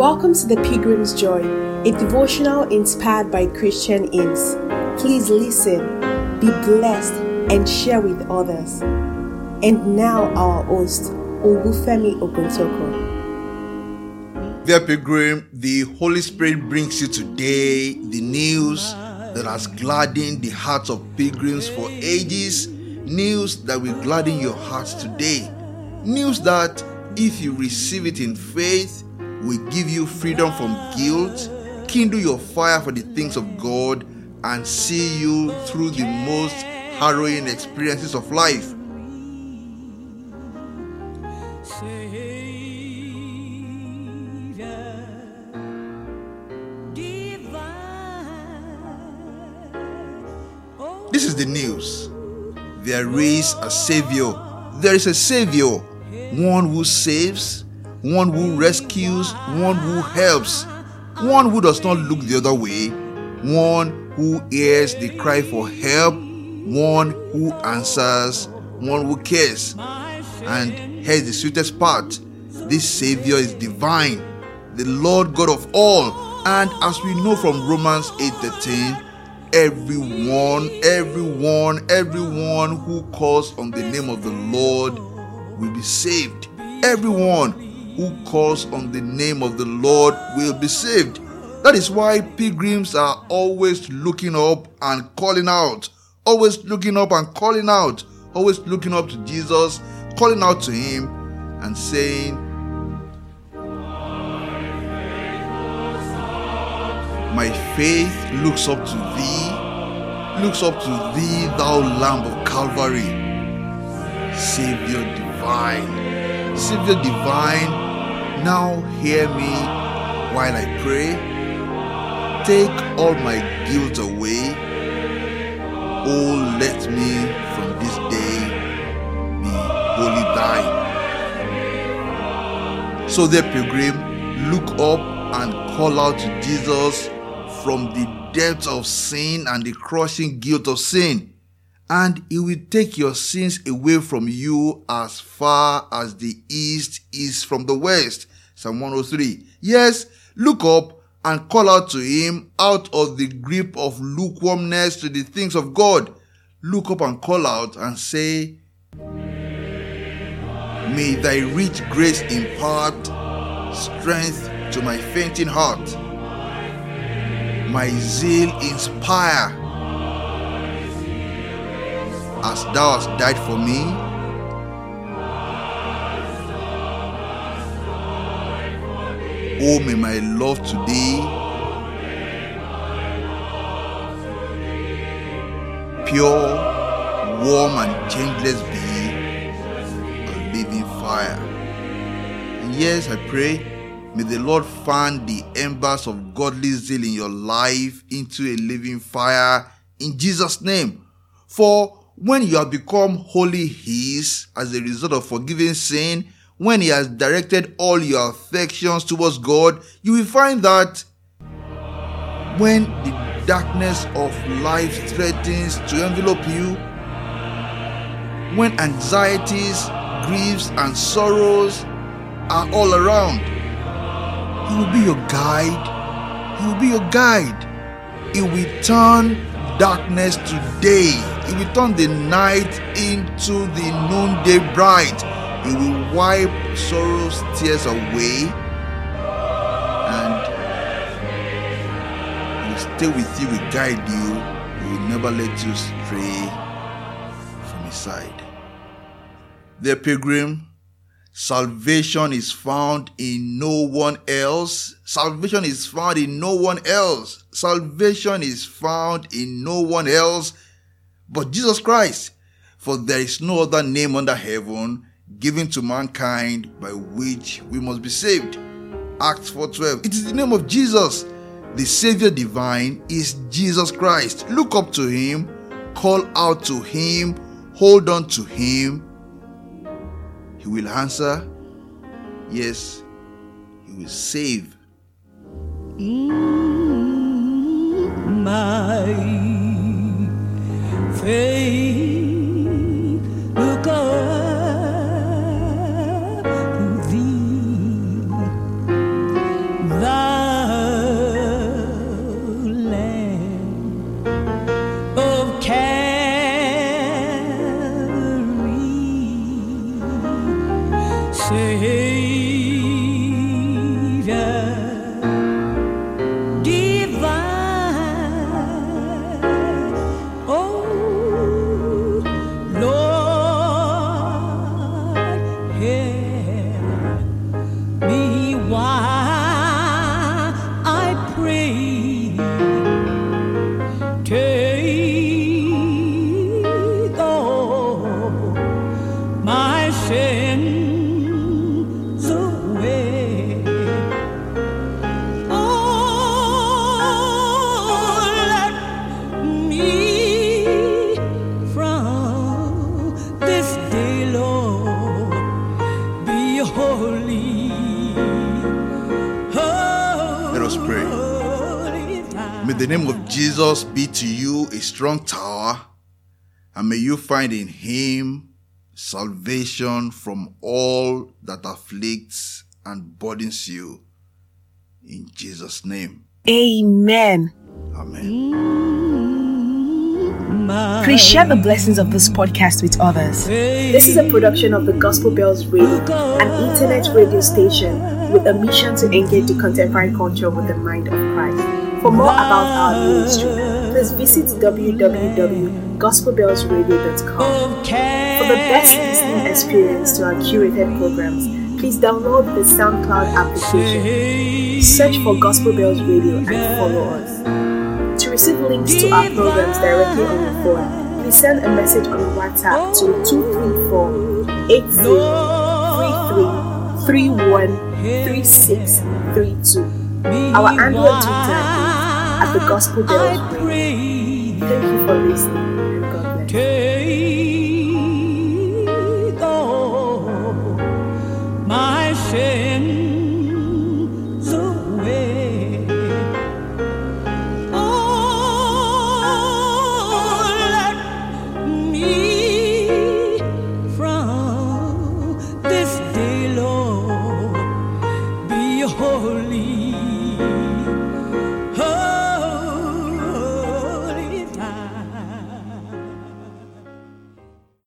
Welcome to the Pilgrim's Joy, a devotional inspired by Christian hymns. Please listen, be blessed, and share with others. And now, our host, Olufemi Oguntoko. Dear Pilgrim, the Holy Spirit brings you today the news that has gladdened the hearts of pilgrims for ages, news that will gladden your hearts today, news that, if you receive it in faith, will give you freedom from guilt, kindle your fire for the things of God, and see you through the most harrowing experiences of life. This is the news. There is a Savior. There is a Savior. One who saves, one who rescues, one who helps, one who does not look the other way, one who hears the cry for help, one who answers, one who cares. And here's the sweetest part this Savior is divine, the Lord God of all. And as we know from Romans 8 13, everyone, everyone, everyone who calls on the name of the Lord will be saved. Everyone who calls on the name of the Lord will be saved. That is why pilgrims are always looking up and calling out, always looking up and calling out, always looking up to Jesus, calling out to Him and saying, My faith looks up to thee, looks up to thee, thou Lamb of Calvary, Savior divine, Savior divine. Now hear me while I pray. Take all my guilt away. Oh, let me from this day be wholly thine. So, the pilgrim, look up and call out to Jesus from the depths of sin and the crushing guilt of sin. And he will take your sins away from you as far as the east is from the west. Psalm 103. Yes, look up and call out to him out of the grip of lukewarmness to the things of God. Look up and call out and say, May thy rich grace impart strength to my fainting heart. My zeal inspire. As thou hast died for me, oh, may my love today pure, warm, and changeless be a living fire. And yes, I pray May the Lord fan the embers of godly zeal in your life into a living fire in Jesus' name. For when you have become wholly His as a result of forgiving sin, when He has directed all your affections towards God, you will find that when the darkness of life threatens to envelop you, when anxieties, griefs, and sorrows are all around, he will be your guide. He will be your guide. He will turn darkness to day. He will turn the night into the noonday bright. He will wipe sorrow's tears away and he will stay with you, He will guide you. He will never let you stray from his side. The pilgrim, Salvation is found in no one else. Salvation is found in no one else. Salvation is found in no one else but Jesus Christ. For there is no other name under heaven given to mankind by which we must be saved. Acts 4:12. It is the name of Jesus. The Savior divine is Jesus Christ. Look up to him, call out to him, hold on to him he will answer, Yes, He will save. Mm, my faith, us pray. May the name of Jesus be to you a strong tower, and may you find in him salvation from all that afflicts and burdens you. In Jesus' name, Amen. Amen. my Please share the blessings of this podcast with others. This is a production of the Gospel Bells Radio, an internet radio station with a mission to engage the contemporary culture with the mind of Christ. For more about our ministry, please visit www.gospelbellsradio.com. For the best listening experience to our curated programs, please download the SoundCloud application. Search for Gospel Bells Radio and follow us. Receive links to our programs directly on your phone, please send a message on WhatsApp to 234 8033313632. Our Android Twitter at the Gospel Bells Radio. Thank you for listening.